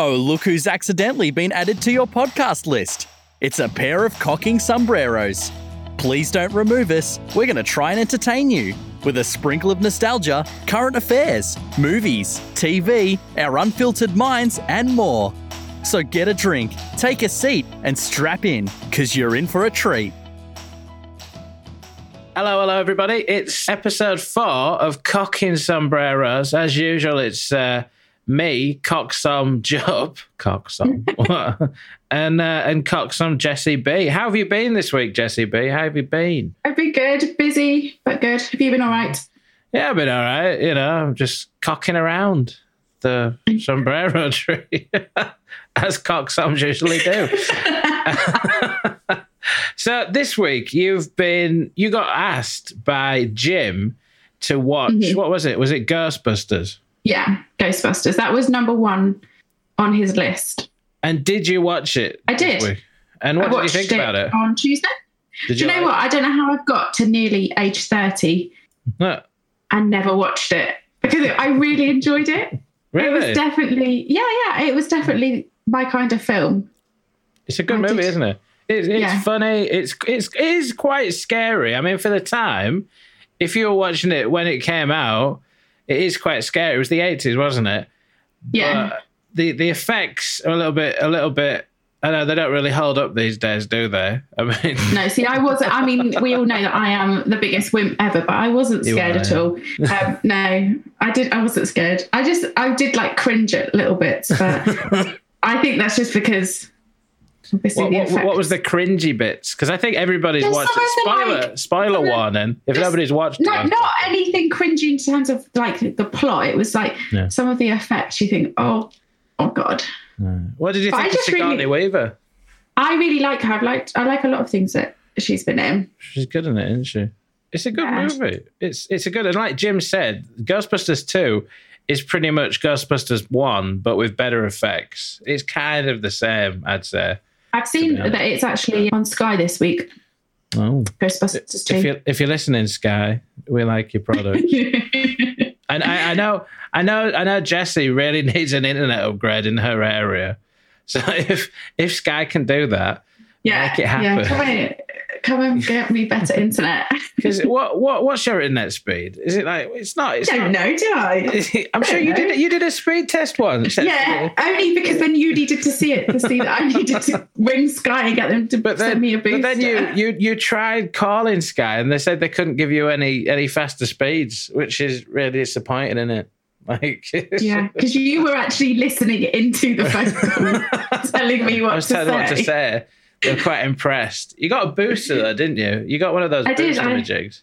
Oh, look who's accidentally been added to your podcast list. It's a pair of cocking sombreros. Please don't remove us. We're going to try and entertain you with a sprinkle of nostalgia, current affairs, movies, TV, our unfiltered minds, and more. So get a drink, take a seat, and strap in, because you're in for a treat. Hello, hello, everybody. It's episode four of Cocking Sombreros. As usual, it's uh, me, Coxsome Jup, Coxsome, and uh, and Coxsome Jessie B. How have you been this week, Jessie B? How have you been? I've been good, busy, but good. Have you been all right? Yeah, I've been all right. You know, I'm just cocking around the sombrero tree, as coxsums usually do. so this week you've been you got asked by Jim to watch Mm-hmm. what was it? Was it Ghostbusters? Yeah, Ghostbusters. That was number one on his list. And did you watch it? I did. And what I did you think about it? on Tuesday. Did Do you know like what? I don't know how I've got to nearly age 30 it? and never watched it because I really enjoyed it. Really? It was definitely, yeah, yeah, it was definitely my kind of film. It's a good I movie, did. isn't it? It's, it's Yeah. funny. It's it's it is quite scary. I mean, for the time, if you were watching it when it came out, it is quite scary. It was the eighties, wasn't it? Yeah. But the the effects are a little bit a little bit. I know they don't really hold up these days, do they? I mean, No, see, I wasn't. I mean, we all know that I am the biggest wimp ever, but I wasn't scared are, at all. Um, no, I did. I wasn't scared. I just, I did like cringe at little bits, but I think that's just because. What, what, what was the cringy bits? Because I think everybody's There's watched it. Spoiler like- spoiler warning. If nobody's watched No, it, not anything cringy in terms of like the plot. It was like Yeah. some of the effects. You think, oh, oh god. what did you But I think of just Sigourney really- Weaver? I really like her. I've liked. I like a lot of things that she's been in. She's good in it, isn't she? It's a good Yeah. movie. It's it's a good and like Jim said, Ghostbusters two is pretty much Ghostbusters one, but with better effects. It's kind of the same, I'd say. I've seen that it's actually on Sky this week. Oh, Ghostbusters if two. you if you're listening, Sky, we like your product. and I, I know I know I know Jessie really needs an internet upgrade in her area. So if if Sky can do that, yeah, Make it happen. yeah. Come and get me better internet. because what what what's your internet speed? Is it like it's not? It's I don't not. know, do I? I'm sure you did. You did a speed test once. Yeah, only because then you needed to see it to see that I needed to ring Sky and get them to But then, send me a booster. but then you, you you tried calling Sky and they said they couldn't give you any any faster speeds, which is really disappointing, isn't it? Like, yeah, because you were actually listening into the phone telling me what I was to telling them what to say. Were quite impressed. You got a booster though, didn't you? You got one of those I did, booster I- jigs.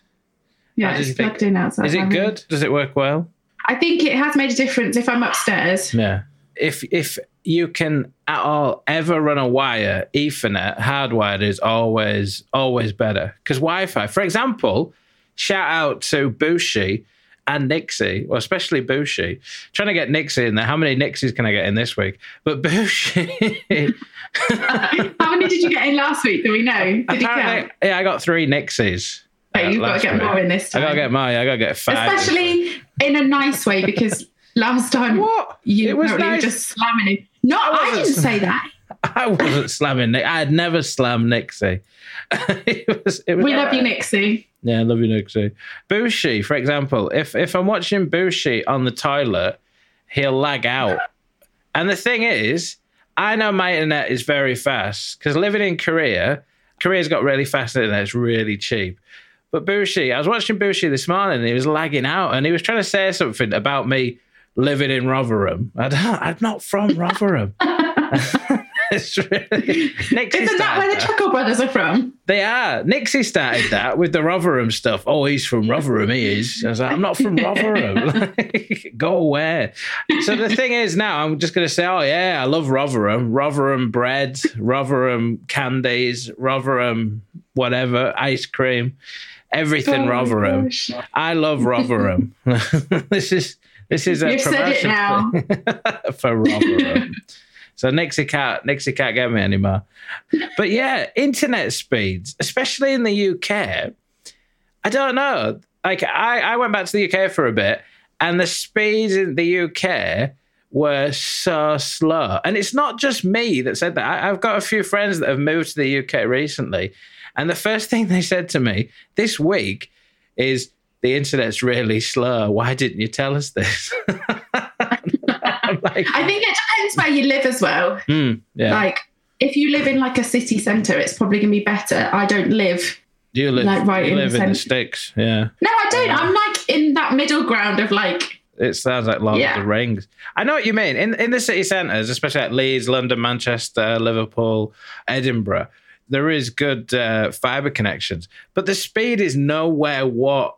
Yeah, How did you it's think- plugged in outside. Is it room. good? Does it work well? I think it has made a difference if I'm upstairs. Yeah. If if you can at all ever run a wire, Ethernet hardwired is always always better because Wi-Fi. For example, shout out to Bushi and Nixie, well, especially Bushi. Trying to get Nixie in there. How many Nixies can I get in this week? But Bushi, many did you get in last week? Do we know? Did you count? yeah, I got three Nixies. Okay, uh, you've got to get week. more in this time. I time. gotta get mine. I gotta get five. Especially in a nice way because last time What? you It was nice. were just slamming it. No, I I, didn't say that. I wasn't slamming Nick. I had never slammed Nixie. it was, it was We love you. Nixie. Yeah, I love you, Nixie. Bushi, for example, if if I'm watching Bushi on the toilet, he'll lag out. And the thing is, I know my internet is very fast because living in Korea, Korea's got really fast internet. It's really cheap. But Bushi, I was watching Bushi this morning and he was lagging out and he was trying to say something about me living in Rotherham. I I'm not from Rotherham. it's really. Nixie Isn't that where the started Chuckle Brothers are from? they are. Nixie started that with the Rotherham stuff. Oh, he's from Rotherham, he is. I was like, I'm not from Rotherham. Go away. So the thing is now, I'm just going to say, oh, yeah, I love Rotherham. Rotherham bread, Rotherham candies, Rotherham whatever, ice cream, everything Oh Rotherham. gosh. I love Rotherham. this is this is a You've said it promotion now. for Rotherham. So Nixie can't Nixie can't get me anymore. But yeah, internet speeds, especially in the UK, I don't know. Like I, I went back to the UK for a bit, and the speeds in the UK were so slow. And it's not just me that said that. I, I've got a few friends that have moved to the UK recently. And the first thing they said to me this week is, the internet's really slow. Why didn't you tell us this? Like, I think it depends where you live as well. "Hmm, yeah. Like, if you live in like a city centre, it's probably going to be better. I don't live. you live, like, right in the live in the sticks. Yeah. No, I don't. I'm like in that middle ground of like, It sounds like Lord Yeah. of the Rings. I know what you mean. In in the city centres, especially at Leeds, London, Manchester, Liverpool, Edinburgh, there is good uh, fibre connections, but the speed is nowhere what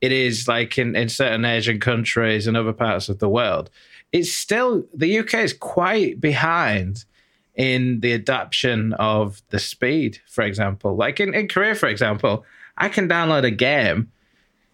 it is like in, in certain Asian countries and other parts of the world. It's still the UK is quite behind in the adoption of the speed, for example. Like in, in Korea, for example, I can download a game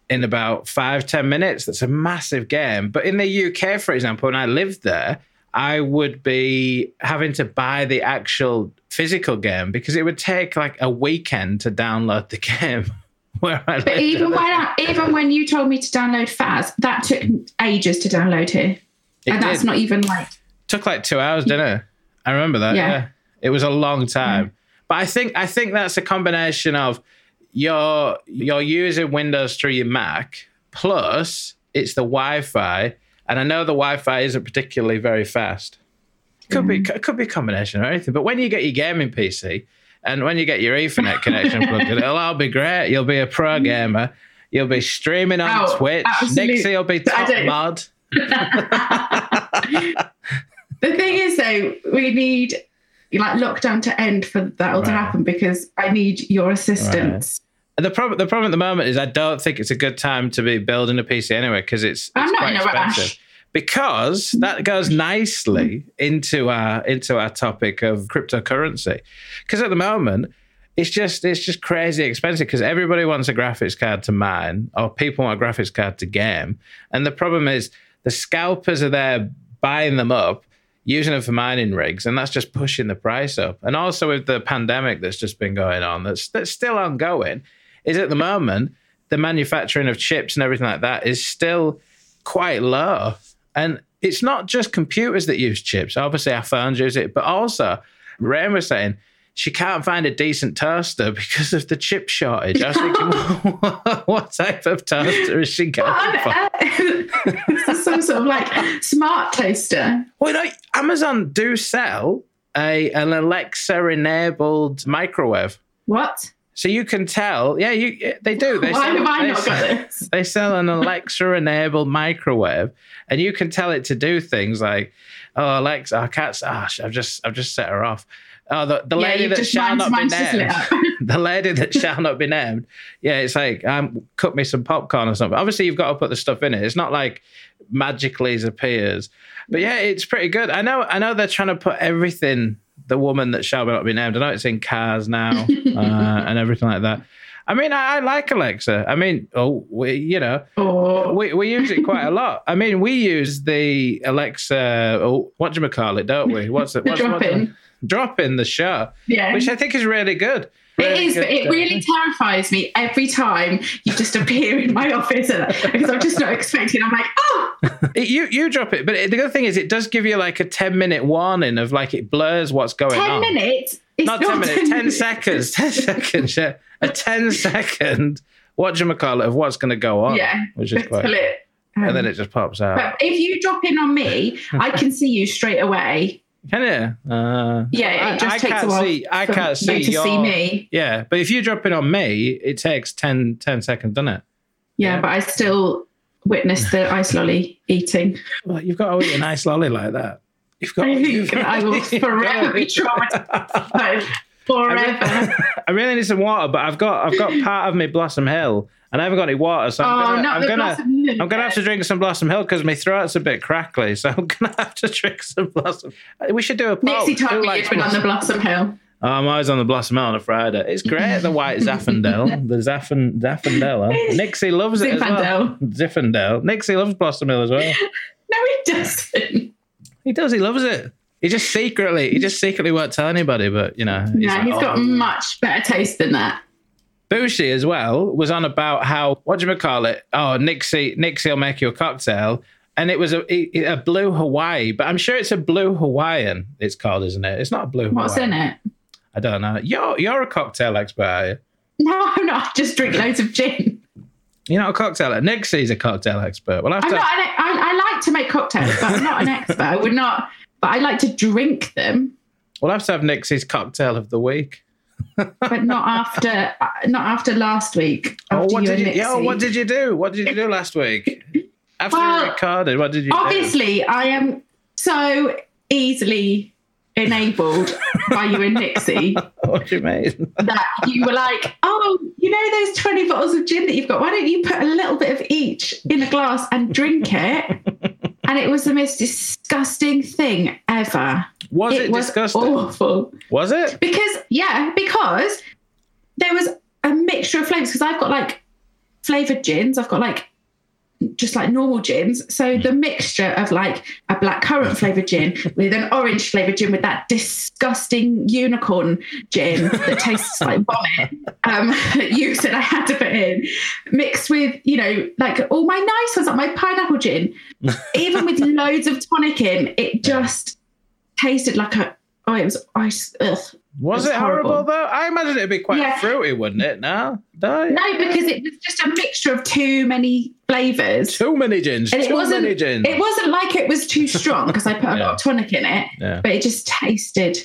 in about five ten minutes. That's a massive game. But in the UK, for example, when I lived there, I would be having to buy the actual physical game because it would take like a weekend to download the game. Where I but even when I, even when you told me to download Faz, that took ages to download here, It and that's not even like. took like two hours, didn't it? I remember that. Yeah. Yeah. It was a long time. Mm-hmm. But I think I think that's a combination of you're you're using Windows through your Mac, plus it's the Wi-Fi. And I know the Wi-Fi isn't particularly very fast. Could be it could be a combination or anything. But when you get your gaming PC and when you get your Ethernet connection plugged in, it'll all be great. You'll be a pro mm-hmm. gamer. You'll be streaming on Oh, Twitch. Nixie will be top mod. The thing is, though, we need like lockdown to end for that all to happen because I need your assistance. The problem, the problem at the moment is I don't think it's a good time to be building a PC anyway because it's, I'm not quite in a expensive. rush. Because that goes nicely into our into our topic of cryptocurrency. Because at the moment, it's just it's just crazy expensive because everybody wants a graphics card to mine or people want a graphics card to game. And the problem is the scalpers are there buying them up, using them for mining rigs, and that's just pushing the price up. And also with the pandemic that's just been going on, that's that's still ongoing, is at the moment the manufacturing of chips and everything like that is still quite low. And it's not just computers that use chips. Obviously, our phones use it, but also Rain was saying she can't find a decent toaster because of the chip shortage. I was thinking, what type of toaster is she going What for? on this is some sort of like smart toaster. Well, you know, Amazon do sell a an Alexa enabled microwave. What? So you can tell, yeah, you they do. They Why sell, have I not sell- got this? They sell an Alexa enabled microwave, and you can tell it to do things like, "Oh Alexa, I can't. Oh, I've just I've just set her off." Oh, the, the Yeah, lady that shall not be mine's just lit named. the lady that shall not be named. Yeah, it's like um, cook me some popcorn or something. Obviously, you've got to put the stuff in it. It's not like magically appears. But yeah, it's pretty good. I know. I know they're trying to put everything. The woman that shall not be named. I know it's in cars now uh, and everything like that. I mean, I, I like Alexa. I mean, oh, we, you know, Or we, we use it quite a lot. I mean, we use the Alexa, oh, what do you call it, don't we? What's it? the What's, drop what's in. Drop in the show, Yeah. which I think is really good. It Really is, but it uh, really terrifies me every time you just appear in my office and, because I'm just not expecting. I'm like, oh, It, you you drop it, but it, the good thing is it does give you like a ten minute warning of like it blurs what's going 10 on. minutes. It's Not ten minutes, 10 ten seconds, ten seconds. Yeah, a 10 second what you call it of what's going to go on? Yeah. which is quite. It. Um, And then it just pops out. but if you drop in on me, I can see you straight away. Can you? Uh, Yeah, it just I, I takes can't a while see. I can't see you to your, see me. Yeah, but if you drop it on me, it takes 10, 10 seconds, doesn't it? Yeah, Yeah. but I still witness the ice lolly eating. Well, you've got to eat a nice lolly like that. You've got. I think I will forever be traumatized. Forever. I really need some water, but I've got I've got part of me Blossom Hill, and I haven't got any water, so I'm Oh, gonna I'm gonna I'm gonna have to drink some Blossom Hill because my throat's a bit crackly, so I'm gonna have to drink some Blossom. We should do a poll. Nixie told Who me likes you'd been on the Blossom? Blossom Hill. Um, oh, I'm always on the Blossom Hill on a Friday. It's great, the white Zaffendel, the Zaffen Zaffendel. huh? Nixie loves it as well. Ziffendel. Nixie loves Blossom Hill as well. No, he doesn't. He does. He loves it. He just secretly, he just secretly won't tell anybody, but you know. No, like, he's got "Oh." much better taste than that. Bushi as well was on about how what do you call it? Oh, Nixie, Nixie will make you a cocktail, and it was a a blue Hawaii, but I'm sure it's a blue Hawaiian. It's called, isn't it? It's not a blue. What's Hawaiian. in it? I don't know. You're you're a cocktail expert, are you? No, I'm not. I just drink loads of gin. You're not a cocktail. Nixie's a cocktail expert. Well, I've I'm to, not. An, I, I like to make cocktails, but I'm not an expert. I would not. But I like to drink them, we'll have to have Nixie's cocktail of the week. But not after. Uh, not after last week. Oh, what you did you? Yeah, Nixie. what did you do? What did you do last week? After Well, we recorded, what did you do? Obviously, I am so easily enabled by you and Nixie What do you mean? that you were like, oh, you know those 20 bottles of gin that you've got? Why don't you put a little bit of each in a glass and drink it? And it was the most disgusting thing ever. Was it, was disgusting? awful. Was it? Because, yeah, because there was a mixture of flavors. Because I've got like flavored gins, I've got like just like normal gins. So the mixture of like a black currant flavored gin with an orange flavored gin with that disgusting unicorn gin that tastes like vomit. Um, that you said I had to put in, mixed with you know like all my nice ones, like my pineapple gin, even with loads of tonic in, it just tasted like a oh it was ice. ugh. Was It it, horrible. horrible. though? I imagine it'd be quite Yeah. fruity, wouldn't it? No, no. No, because it was just a mixture of too many flavors. Too many gins. And it too wasn't- many gins. It wasn't like it was too strong because I put a Yeah. lot of tonic in it, yeah. but it just tasted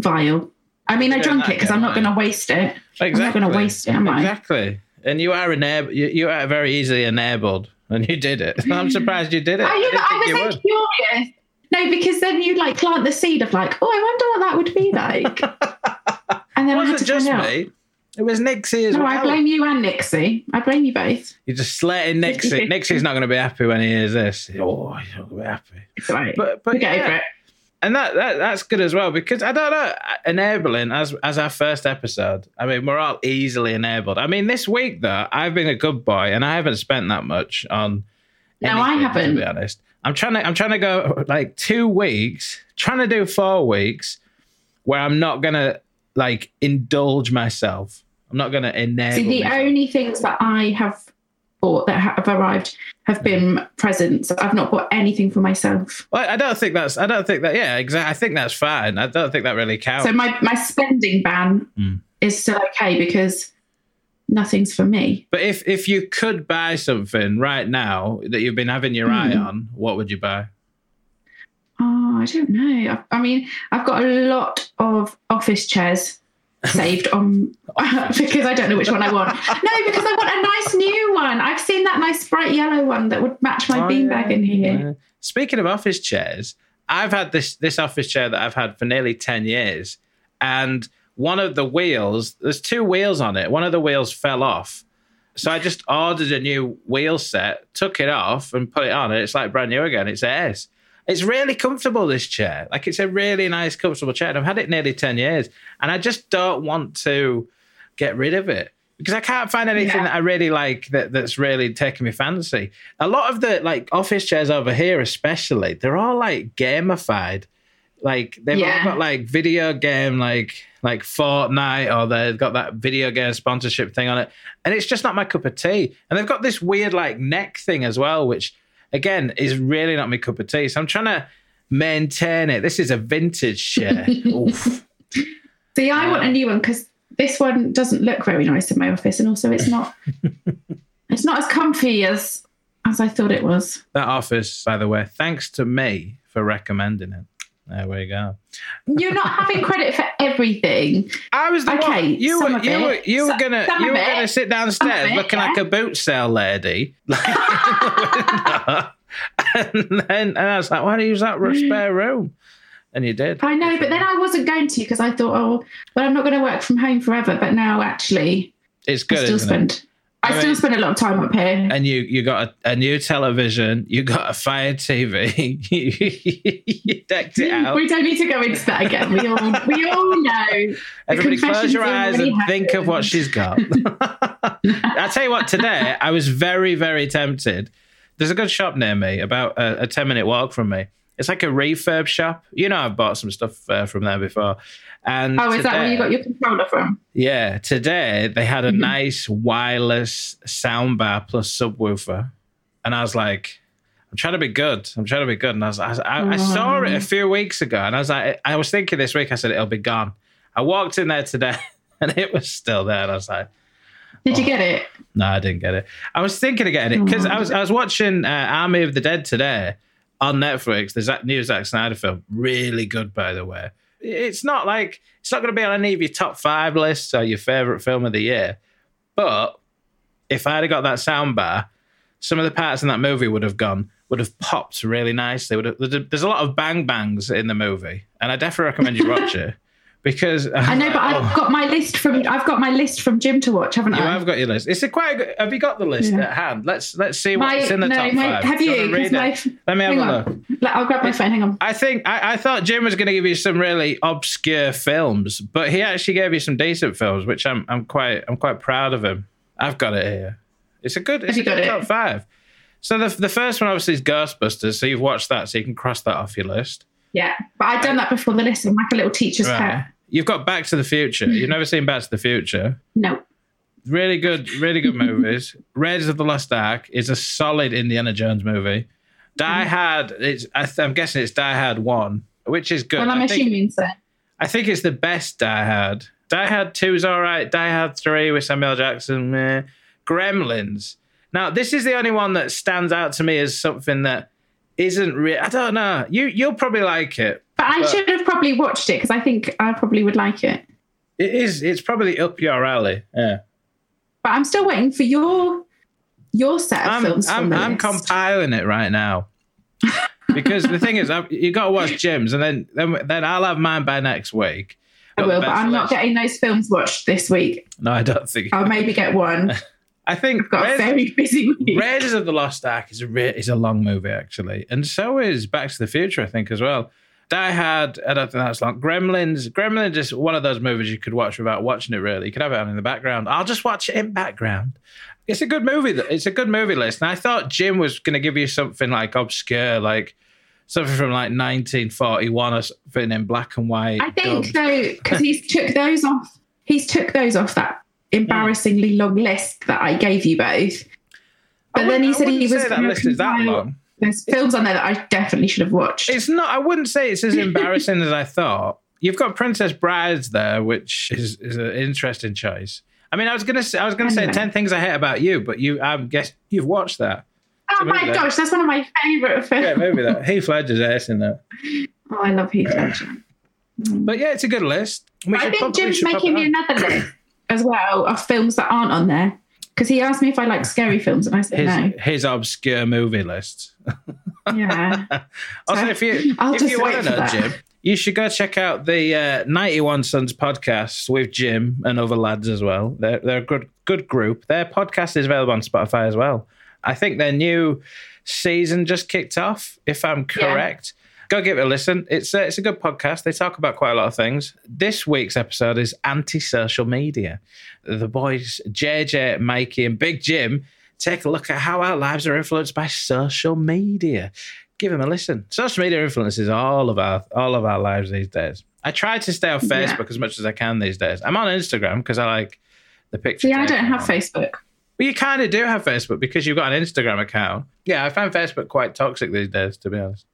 vile. I mean, I drank it because I'm not going to waste it. Exactly. I'm not going to waste it, am I? Exactly. And you are enab- you, you are very easily enabled, and you did it. I'm surprised you did it. Oh, you I I was you would. curious. No, because then you'd like plant the seed of like, oh, I wonder what that would be like. and then It I wasn't to just me. It was Nixie as No, well. I blame you and Nixie. I blame you both. You're just slating Nixie. 50-50. Nixie's not going to be happy when he hears this. Oh, he's not going to be happy. It's right. But but yeah. over it. and that, that that's good as well because I don't know enabling as as our first episode. I mean, we're all easily enabled. I mean, this week though, I've been a good boy and I haven't spent that much on. No, I haven't. To be honest, I'm trying to I'm trying to go like two weeks, trying to do four weeks, where I'm not gonna like indulge myself. I'm not gonna enable. See, the myself. only things that I have bought that have arrived have been presents. I've not bought anything for myself. Well, I don't think that's. I don't think that. Yeah, exactly. I think that's fine. I don't think that really counts. So my, my spending ban Mm. is still okay because nothing's for me. But if if you could buy something right now that you've been having your eye Hmm. on, what would you buy? Oh, I don't know. I, I mean, I've got a lot of office chairs saved on because I don't know which one I want. No, because I want a nice new one. I've seen that nice bright yellow one that would match my Oh, beanbag yeah. in here. Yeah. Speaking of office chairs, I've had this this office chair that I've had for nearly ten years, and one of the wheels, there's two wheels on it. One of the wheels fell off. So I just ordered a new wheel set, took it off, and put it on. And it's like brand new again. It's Ace. It's really comfortable, this chair. Like it's a really nice, comfortable chair. And I've had it nearly 10 years. And I just don't want to get rid of it. Because I can't find anything Yeah. that I really like that, that's really taking me fancy. A lot of the like office chairs over here, especially, they're all like gamified. Like they've Yeah. all got like video game like like Fortnite or they've got that video game sponsorship thing on it. And it's just not my cup of tea. And they've got this weird like neck thing as well, which again is really not my cup of tea. So I'm trying to maintain it. This is a vintage chair. Oof. See, I want a new one because this one doesn't look very nice in my office, and also it's not it's not as comfy as as I thought it was. That office, by the way, thanks to me for recommending it. There we go. You're not having credit for everything. I was the Okay, one. You were you were you were gonna you were it. gonna sit downstairs it, looking like a boot sale lady, like in the and then and I was like, why don't you use that spare room? And you did. I know, but then I wasn't going to because I thought, oh, well, I'm not going to work from home forever. But now, actually, It's I good, still isn't it? I, still spend a lot of time up here. And you you got a, a new television, you got a Fire TV, you, decked it out. We don't need to go into that again. We all we all know. Everybody close your eyes and think of what she's got. I tell you what, today I was very, very tempted. There's a good shop near me, about a, a 10 minute walk from me. It's like a refurb shop. You know, I've bought some stuff uh, from there before. And Oh, is that where you got your controller from? Yeah, today they had a Mhm. nice wireless soundbar plus subwoofer. And I was like, I'm trying to be good. I'm trying to be good. And I, was, I, I, I saw it a few weeks ago, and I was like, I was thinking this week. I said it'll be gone. I walked in there today, and it was still there. And I was like, Did you get it? no, I didn't get it. I was thinking of getting it because I was I was watching uh, Army of the Dead today on Netflix. There's that new Zack Snyder film, really good by the way. It's not like it's not going to be on any of your top five lists or your favorite film of the year, but if I had got that soundbar, some of the parts in that movie would have gone would have popped really nicely. Would have, there's a lot of bang bangs in the movie, and I definitely recommend you watch it because I know, but I've oh. got my list from I've got my list from Jim to watch, haven't I? You I? have got your list. It's a quite. Good, have you got the list Yeah. at hand? Let's let's see My- what's in the no, top my- five. have Do you? wanna my- it? Let me have a look. I'll grab my phone. Hang on. I think I, I thought Jim was going to give you some really obscure films, but he actually gave you some decent films, which I'm I'm quite I'm quite proud of him. I've got it here. It's a good. It's you a good it? top five. So the the first one obviously is Ghostbusters. So you've watched that, so you can cross that off your list. Yeah, but I've done that before the list. I'm like a little teacher's Right. pet. You've got Back to the Future. You've never seen Back to the Future. No. Really good, really good movies. Raiders of the Lost Ark is a solid Indiana Jones movie. Die Mm-hmm. Hard, it's, I I'm guessing it's Die Hard 1, which is good. Well, I'm I, think, assuming so. I think it's the best Die Hard. Die Hard 2 is all right. Die Hard 3 with Samuel Jackson. Meh. Gremlins. Now, this is the only one that stands out to me as something that isn't real. I don't know. You, you'll probably like it. But I But- should have probably watched it because I think I probably would like it. It is. It's probably up your alley. Yeah. But I'm still waiting for your your set of I'm, films. I'm, I'm compiling it right now. because the thing is, I've, you got to watch Jim's, and then, then then I'll have mine by next week. I will, but I'm not getting those films watched this week. No, I don't think. I'll maybe get one. I think I've got Raiders, very busy week. Raiders of the Lost Ark is a re- is a long movie actually, and so is Back to the Future. I think as well. Die Hard, I don't think that's long. Gremlins, Gremlins is one of those movies you could watch without watching it. Really, you could have it on in the background. I'll just watch it in background. It's a good movie. It's a good movie list. And I thought Jim was going to give you something like obscure, like something from like 1941 or something in black and white. I think dubbed. though, because he's took those off. He's took those off that embarrassingly long list that I gave you both. But then he said he was that list is that long. There's films on there that I definitely should have watched. It's not. I wouldn't say it's as embarrassing as I thought. You've got Princess Brides there, which is, is an interesting choice. I mean, I was gonna say, I was gonna say ten things I hate about you, but you, I guess you've watched that. oh my movie. gosh, that's one of my favourite films. Yeah, maybe that. Heath Ledger's ace in that. Oh, I love Heath Ledger. But yeah, it's a good list. We I think Jim's making me another list as well of films that aren't on there. Because he asked me if I like scary films, and I said his no. his obscure movie list. Yeah. Also, So, if you I'll if you want to know that. Jim, you should go check out the uh, 91 Sons podcast with Jim and other lads as well. They're they're a good good group. Their podcast is available on Spotify as well. I think their new season just kicked off, if I'm Yeah. Go give it a listen. It's a, it's a good podcast. They talk about quite a lot of things. This week's episode is anti-social media. The boys JJ, Mikey, and Big Jim take a look at how our lives are influenced by social media. Give them a listen. Social media influences all of our all of our lives these days. I try to stay off Yeah. Facebook as much as I can these days. I'm on Instagram because I like the picture. Yeah, I don't have on. Facebook. Well, you kind of do have Facebook because you've got an Instagram account. Yeah, I find Facebook quite toxic these days, to be honest.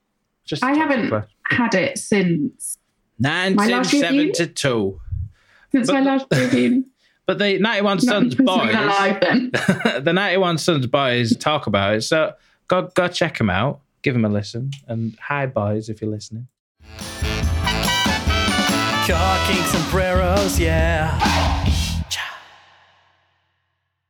Just a I toxic haven't place. had it since last 1972. since But my the- last review. But the 91 Not Sons boys, alive then. the 91 Sons boys talk about it. So go, go check them out. Give them a listen. And hi, boys, if you're listening. Cocking sombreros, yeah.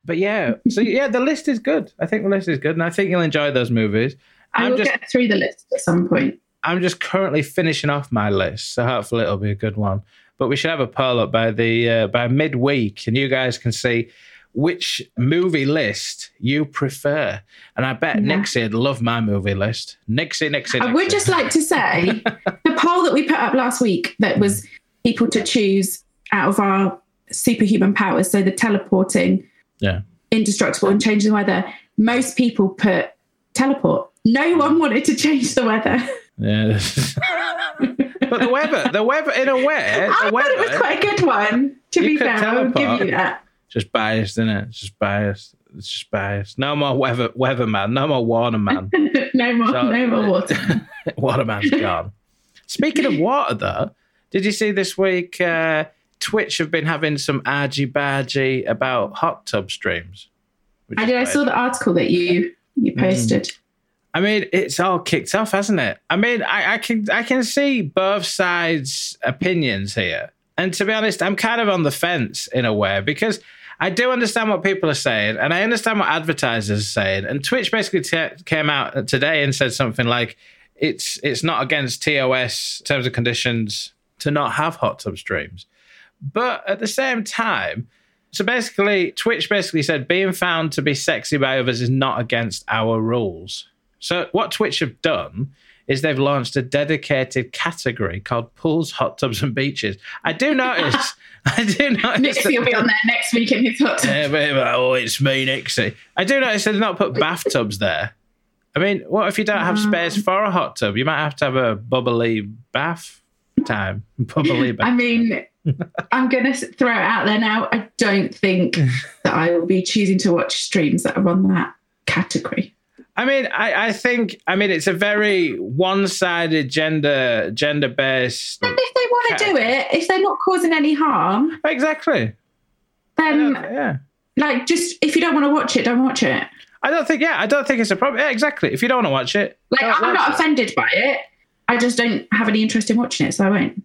But yeah, so yeah, the list is good. I think the list is good. And I think you'll enjoy those movies. I I'm will just get through the list at some point. I'm just currently finishing off my list, so hopefully it'll be a good one. But we should have a poll up by the uh, by midweek, and you guys can see which movie list you prefer. And I bet Yeah. Nixie'd love my movie list. Nixie, Nixie, I would just like to say the poll that we put up last week that was people to choose out of our superhuman powers, so the teleporting, yeah. indestructible, and changing the weather. Most people put teleport. No one wanted to change the weather. Yeah. but the weather, the weather, in a way, I the thought it was quite a good one. To be could fair, I would give you that. just biased, isn't it? Just biased. It's just biased. No more weather, weatherman. No more Warner man. no more, So- no more water. Waterman's gone. Speaking of water, though, did you see this week? Uh, Twitch have been having some argy bargy about hot tub streams. I is did. I saw the article that you you Mm. I mean, it's all kicked off, hasn't it? I mean, I, I can I can see both sides' opinions here, and to be honest, I'm kind of on the fence in a way because I do understand what people are saying, and I understand what advertisers are saying. And Twitch basically t- came out today and said something like, "It's it's not against TOS terms and conditions to not have hot tub streams," but at the same time. So basically, Twitch basically said being found to be sexy by others is not against our rules. So what Twitch have done is they've launched a dedicated category called pools, hot tubs, and beaches. I do notice. I do notice. Nixie will be on there next week in his hot tub. Yeah, but- oh, it's me, Nixie. I do notice they've not put bathtubs there. I mean, what if you don't have space for a hot tub? You might have to have a bubbly bath time. Bubbly bath. I mean, I'm going to throw it out there now. I don't think that I will be choosing to watch streams that are on that category. I mean, I, I think I mean it's a very one-sided gender gender based. And if they want to do it, if they're not causing any harm, Exactly. Then yeah. like just if you don't want to watch it, don't watch it. I don't think. Yeah, I don't think it's a problem. Yeah, exactly. If you don't want to watch it, Like I'm not it. offended by it. I just don't have any interest in watching it, so I won't.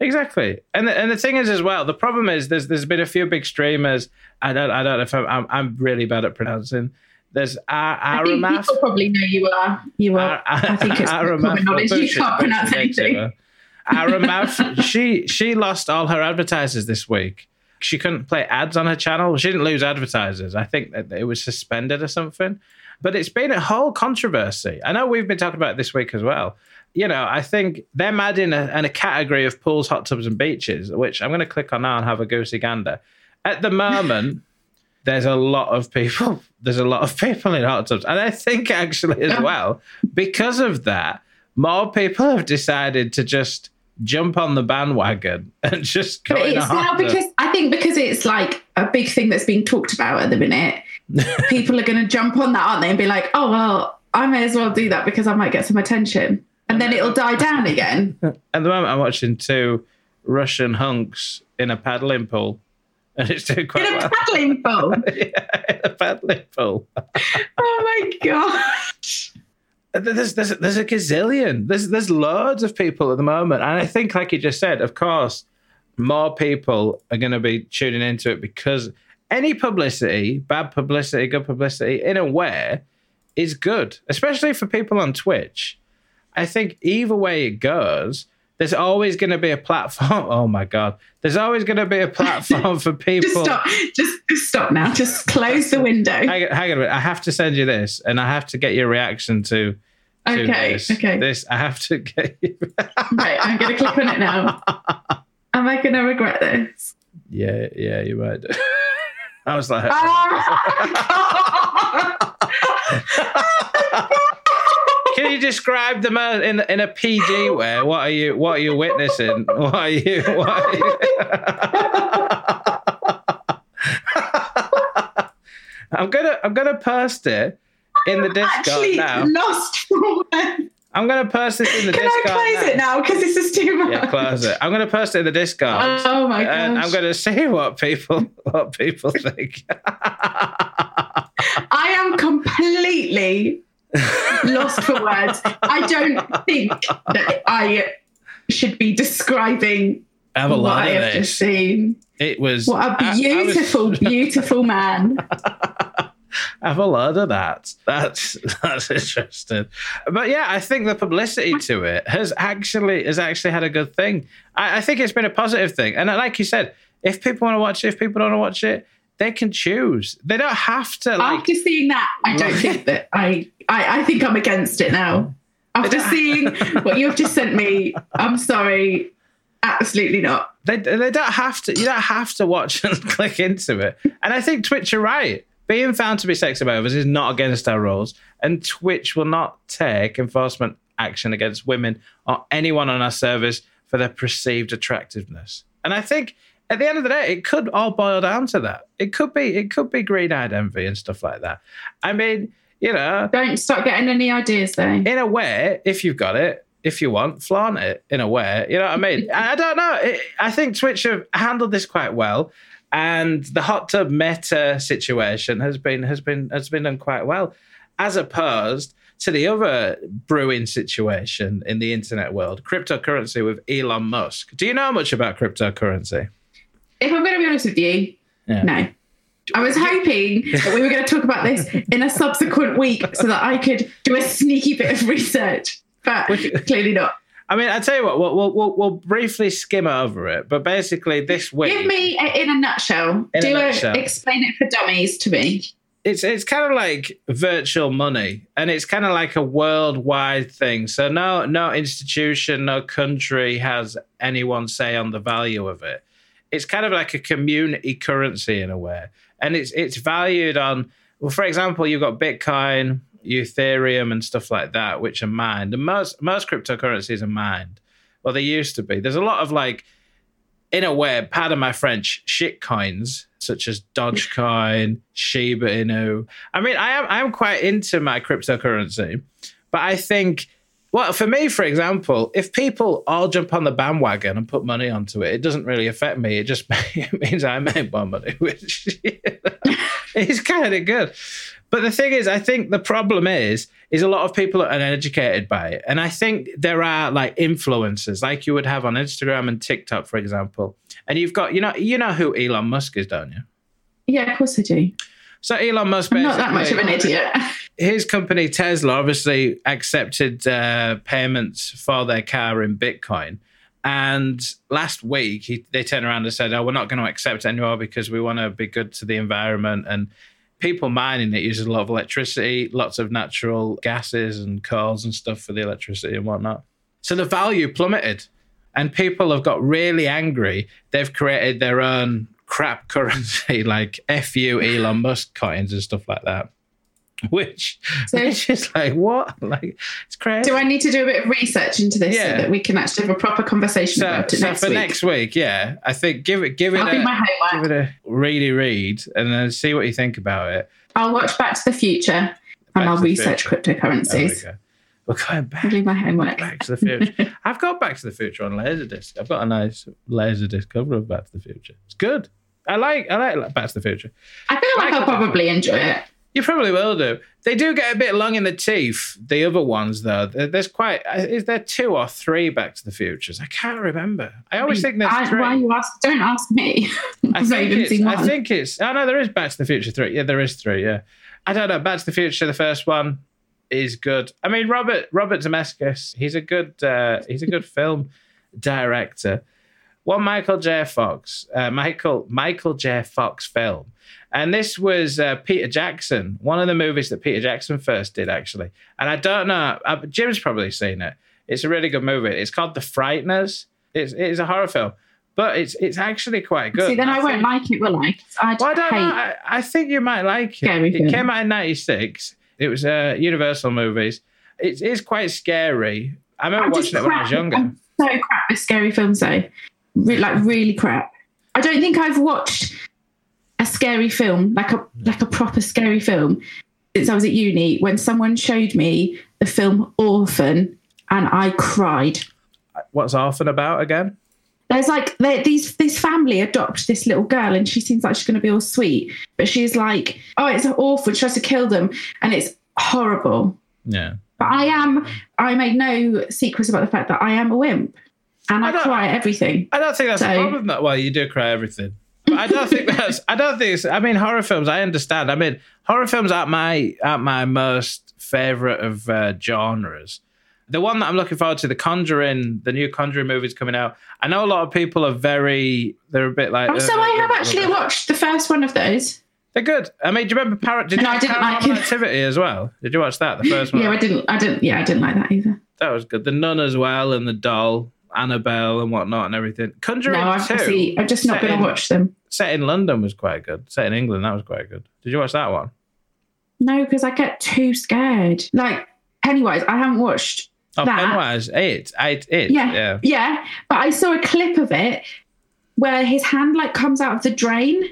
Exactly. And the, and the thing is as well, the problem is there's there's been a few big streamers. I don't I don't know if I'm I'm, I'm really bad at pronouncing. There's Ar- Aramath. people probably know you are. You are. I think it's common knowledge. You can't pronounce anything. Aramath, she she lost all her advertisers this week. She couldn't play ads on her channel. She didn't lose advertisers. I think that it was suspended or something. But it's been a whole controversy. I know we've been talking about it this week as well. You know, I think them adding a, in a category of pools, hot tubs, and beaches, which I'm going to click on now and have a goosey gander. At the moment, there's a lot of people. There's a lot of people in hot tubs, and I think actually as well because of that, more people have decided to just jump on the bandwagon and just go But it's now tub. because I think because it's like a big thing that's being talked about at the minute. people are going to jump on that, aren't they, and be like, "Oh well, I may as well do that because I might get some attention," and then it'll die down again. At the moment, I'm watching two Russian hunks in a paddling pool, and it's doing quite In a well. paddling pool. yeah, in a paddling pool. Oh my gosh! There's, there's, there's a gazillion. There's, there's loads of people at the moment. And I think, like you just said, of course, more people are going to be tuning into it because any publicity, bad publicity, good publicity, in a way, is good, especially for people on Twitch. I think either way it goes, there's always going to be a platform. Oh my God. There's always going to be a platform for people. Just stop. Just stop now. Just close the window. Hang, on- hang on a minute. I have to send you this, and I have to get your reaction to. to Okay, This. okay. This I have to get. You. Right, I'm going to click on it now. Am I going to regret this? yeah, yeah, you might. I was like, Ah! Can you describe them in in a PG way? What are you? What are you witnessing? What are you? What are you? I'm gonna I'm gonna post it in the Discord Actually, now. lost for words. I'm gonna post this in the Can I Discord. close it now? Because this is too much. Yeah, close it. I'm gonna post it in the Discord. Oh my gosh. and I'm gonna see what people what people think. I am completely lost for words. I don't think that I should be describing I have a what lot I of have just seen. It was What a I- I was- beautiful, beautiful man. Have a lot of that. That's that's interesting. But yeah, I think the publicity to it has actually has actually had a good thing. I, I think it's been a positive thing. And like you said, if people want to watch it, if people don't want to watch it, they can choose. They don't have to like After seeing that, I don't think that I, I, I think I'm against it now. After seeing what you've just sent me, I'm sorry, absolutely not. they they don't have to. You don't have to watch and click into it. And I think Twitch are right. Being found to be sex abusers is not against our rules, and Twitch will not take enforcement action against women or anyone on our service for their perceived attractiveness. And I think at the end of the day, it could all boil down to that. It could be it could be green-eyed envy and stuff like that. I mean, You know, Don't start getting any ideas though. in a way, if you've got it, if you want, flaunt it in a way. You know what I mean? I don't know. It, I think Twitch have handled this quite well, and the hot tub meta situation has been has been has been done quite well, as opposed to the other brewing situation in the internet world, cryptocurrency with Elon Musk. Do you know much about cryptocurrency? If I'm going to be honest with you, Yeah. no. I was hoping that we were going to talk about this in a subsequent week so that I could do a sneaky bit of research, but clearly not. I mean, I tell you what, we'll, we'll, we'll, we'll briefly skim over it, but basically this week. Give me, a, in a nutshell, In a do nutshell. explain it for dummies to me. it's it's kind of like virtual money and it's kind of like a worldwide thing so no no institution no country has anyone say on the value of it it's kind of like a community currency in a way. And it's it's valued on well for example you've got bitcoin ethereum and stuff like that which are mined. And most most cryptocurrencies are mined. Well they used to be. There's a lot of like in a way, pardon my French, shit coins such as Dogecoin, Shiba Inu. I mean, I am I am quite into my cryptocurrency, but I think, well, for me, for example, if people all jump on the bandwagon and put money onto it, it doesn't really affect me. It just means I make more money, which is kind of good. But the thing is, I think the problem is, is a lot of people are uneducated by it, and I think there are like influencers, like you would have on Instagram and TikTok, for example. And you've got, you know, you know who Elon Musk is, don't you? Yeah, of course I do. So Elon Musk, not that much of an idiot. his company Tesla obviously accepted uh, payments for their car in Bitcoin. And last week, he, they turned around and said, "Oh, we're not going to accept anymore because we want to be good to the environment." And people mining it uses a lot of electricity, lots of natural gases and coals and stuff for the electricity and whatnot. So the value plummeted, and people have got really angry. They've created their own crap currency, like "fu Elon Musk" coins and stuff like that. Which, So- which is like what? Like it's crazy. Do I need to do a bit of research into this Yeah. so that we can actually have a proper conversation so, about it so next for week? next week, yeah, I think give it give it That'll a, my homework. give it a ready read and then see what you think about it. I'll watch Back to the Future and I'll research Future. Cryptocurrencies. We're going back. That'll be my homework. Back to the Future. I've got Back to the Future on Laserdisc. I've got a nice Laserdisc cover of Back to the Future. It's good. I like I like Back to the Future. I feel like I'll Michael probably enjoy it. You probably will do. They do get a bit long in the teeth. The other ones, though, there's quite. Is there two or three Back to the Futures? I can't remember. I always think there's I, three. why you ask? Don't ask me. I think, it's, I think it's. Oh no, there is Back to the Future three. Yeah, there is three. Yeah, I don't know. Back to the Future, the first one is good. I mean, Robert Robert Zemeckis, he's a good uh, he's a good film director. One Michael J. Fox, uh, Michael Michael J. Fox film, and this was uh, Peter Jackson, one of the movies that Peter Jackson first did actually. And I don't know, uh, Jim's probably seen it. It's a really good movie. It's called The Frighteners. It's it's a horror film, but it's it's actually quite good. See, then I, won't think- like it, will I? I well, I don't hate. know. I, I think you might like it. Scary it film. came out in '96. It was uh, Universal movies. It is quite scary. I remember I'm watching it when I was younger. I'm so crap with scary films, though. Re- like really crap. I don't think I've watched a scary film, like a like a proper scary film, since I was at uni. When someone showed me the film Orphan, and I cried. Uh, what's Orphan about again? There's like these this family adopt this little girl, and she seems like she's going to be all sweet, but she's like, oh, it's awful. She tries to kill them, and it's horrible. Yeah. But I am. I made no secrets about the fact that I am a wimp, and I I, don't- cry everything. I don't think that's a problem. That well, you do cry everything. But I don't think that's. I don't think. It's, I mean, horror films. I understand. I mean, horror films aren't my aren't my most favorite of uh, genres. The one that I'm looking forward to, The Conjuring, the new Conjuring movie's coming out. I know a lot of people are very. They're a bit like. Oh, so "Uh, I have actually uh." watched the first one of those. They're good. I mean, do you remember Parrot? Did No, you I didn't like it. Activity as well? Did you watch that? The first one. Yeah, I didn't. I didn't. Yeah, I didn't like that either. that was good. The Nun as well, and the Doll, Annabelle, and whatnot, and everything. Conjuring No, I've two, see, I've just not going to watch them. set in London was quite good. Set in England, that was quite good. Did you watch that one? No, because I get too scared. Like Pennywise, I haven't watched. Oh, That. Pennywise, it, it, it. Yeah, yeah. yeah, but I saw a clip of it where his hand like comes out of the drain,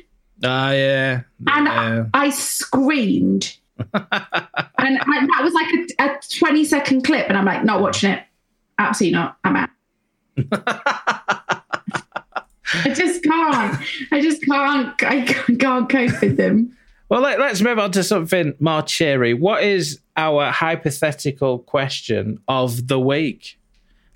Oh, yeah. and yeah. I screamed and I, that was like a, a 20 second clip, and I'm like, not watching it. Absolutely not. I'm out. I just can't. I just can't. I can't cope with them. Well, let, us move on to something more cheery. What is our hypothetical question of the week?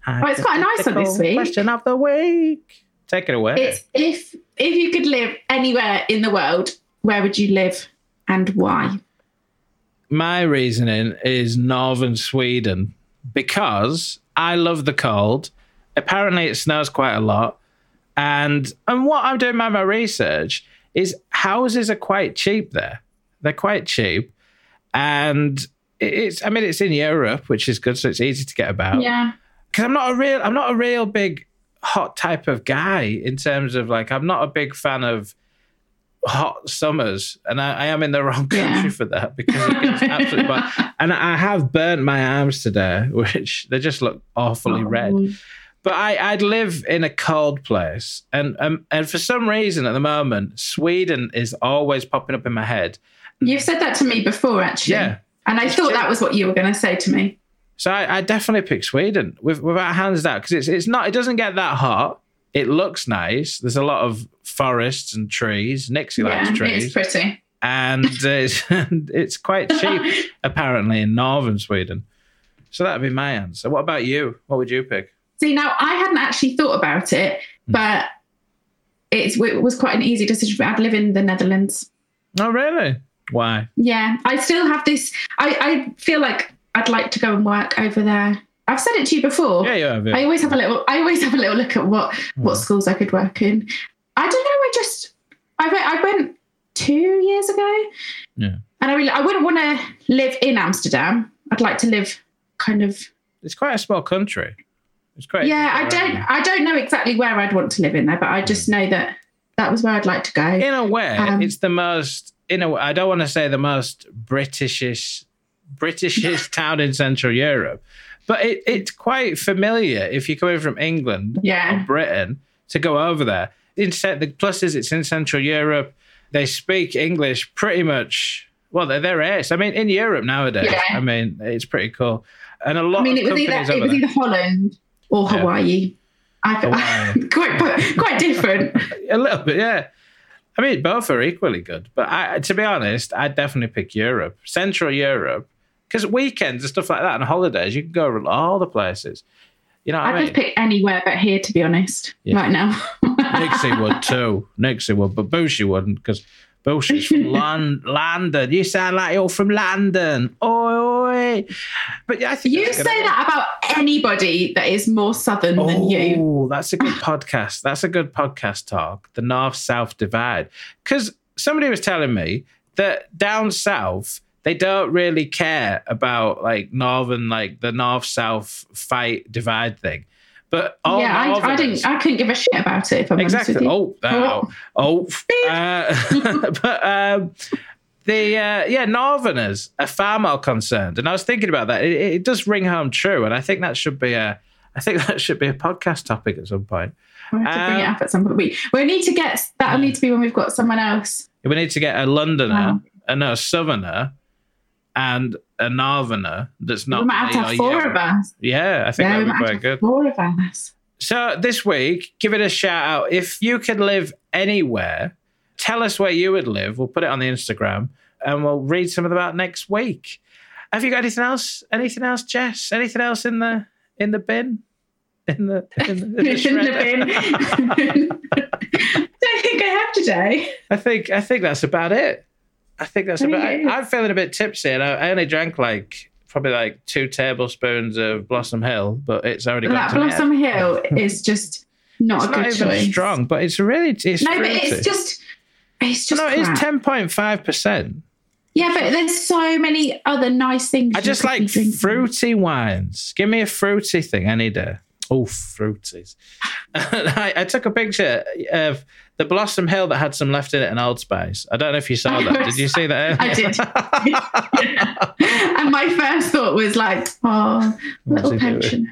Oh, it's quite a nice one this week. Question of the week. Take it away. It's if if you could live anywhere in the world, where would you live and why? My reasoning is northern Sweden because I love the cold. Apparently, it snows quite a lot, and and what I'm doing by my research is houses are quite cheap there. They're quite cheap, and it's I mean it's in Europe, which is good, so it's easy to get about. Yeah. Because I'm not a real I'm not a real big hot type of guy in terms of like I'm not a big fan of hot summers, and I, I am in the wrong country yeah. for that because it gets absolutely bad. And I have burnt my arms today, which they just look awfully oh. red. But I, I'd live in a cold place, and um, and for some reason at the moment, Sweden is always popping up in my head. You've said that to me before, actually. Yeah, and I thought that was what you were going to say to me. So I, I definitely pick Sweden with, without hands down because it's it's not it doesn't get that hot. It looks nice. There's a lot of forests and trees. Nixie yeah, likes trees. It's pretty. And it's, it's quite cheap apparently in northern Sweden. So that'd be my answer. What about you? What would you pick? See, now I hadn't actually thought about it, hmm. but it was quite an easy decision. I'd live in the Netherlands. Oh, really? Why? Yeah, I still have this. I, I feel like I'd like to go and work over there. I've said it to you before. Yeah, you have. Yeah. I always have a little. I always have a little look at what what hmm. schools I could work in. I don't know. I just I went, I went two years ago. Yeah. And I really I wouldn't want to live in Amsterdam. I'd like to live kind of. It's quite a small country. It's quite. Yeah, I don't. I don't know exactly where I'd want to live in there, but I just know that that was where I'd like to go. In a way, um, it's the most. In a way, I don't want to say the most Britishish, Britishish town in Central Europe, but it, it's quite familiar if you're coming from England yeah. or Britain to go over there. In the plus is it's in Central Europe. They speak English pretty much. Well, they're they're ace. I mean, in Europe nowadays, yeah. I mean, it's pretty cool. And a lot. I mean, it was either it was either Holland or Hawaii. Yeah. Hawaii. quite quite different. a little bit, yeah. I mean, both are equally good, but I, to be honest, I'd definitely pick Europe, Central Europe, because weekends and stuff like that and holidays, you can go all the places. You know, I, I mean? pick anywhere but here, to be honest, yeah. right now. Nixie would too. Nixie would, but Bushy wouldn't because Bullshit's from Lon- London. You sound like you're from London. Oi, oi. But yeah, I think you say that about anybody that is more southern oh, than you. Oh, that's a good podcast. That's a good podcast talk. The North South divide. Because somebody was telling me that down south they don't really care about like northern, like the North South fight divide thing. But yeah, I, I, didn't. I couldn't give a shit about it. If I'm exactly. Oh, oh, oh. Uh, but um, the uh, yeah, Northerners are far more concerned, and I was thinking about that. It, it, does ring home true, and I think that should be a. I think that should be a podcast topic at some point. We have to um, bring it um, up at some point. We we need to get that'll need to be when we've got someone else. We need to get a Londoner, and no, a Southerner, and a northerner that's not. We might have to have four of us. Yeah, I think yeah, that'd be quite good. Four of us. So this week, give it a shout out. If you could live anywhere, tell us where you would live. We'll put it on the Instagram and we'll read some of them out next week. Have you got anything else? Anything else, Jess? Anything else in the in the bin? In the in the, in the, in the bin. Don't think I have today. I think I think that's about it. I think that's about. I, I'm feeling a bit tipsy, and I, I, only drank like probably like two tablespoons of Blossom Hill, but it's already got that Blossom Hill is just not it's a not good even choice. strong, but it's really it's no, fruity. but it's just it's just no, it's ten point five percent. Yeah, but there's so many other nice things. I just like fruity wines. Give me a fruity thing any day. Oh, fruities. I, I, took a picture of the Blossom Hill that had some left in it and Old Spice. I don't know if you saw that. Did you see that? I did. and my first thought was like, oh, little pensioner.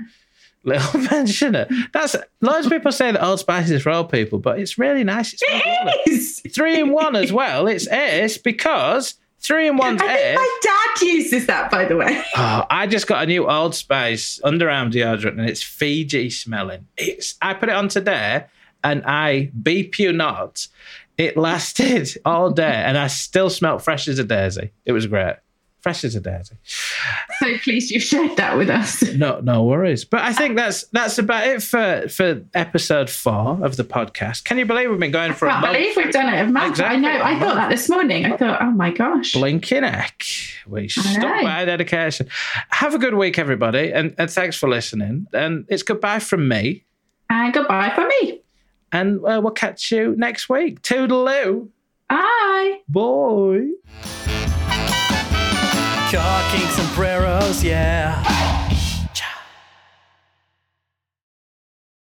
Little pensioner. That's loads of people say that Old Spice is for old people, but it's really nice. It's it is. Three in one as well. It's ace because Three in one's I think my dad uses that, by the way. Oh, I just got a new Old Spice underarm deodorant and it's Fiji smelling. It's I put it on today and I beep you not. It lasted all day and I still smelt fresh as a daisy. It was great. Fresh as a daisy. So pleased you've shared that with us. No, no worries. But I think that's that's about it for for episode four of the podcast. Can you believe we've been going for a can't believe we've done it. Exactly. I know. I thought that this morning. I thought, oh my gosh. Blinking heck. We stuck by our dedication. Have a good week, everybody, and, and thanks for listening. And it's goodbye from me. And goodbye from me. And uh, we'll catch you next week. Toodaloo. Bye. Bye. Cocking sombreros, yeah.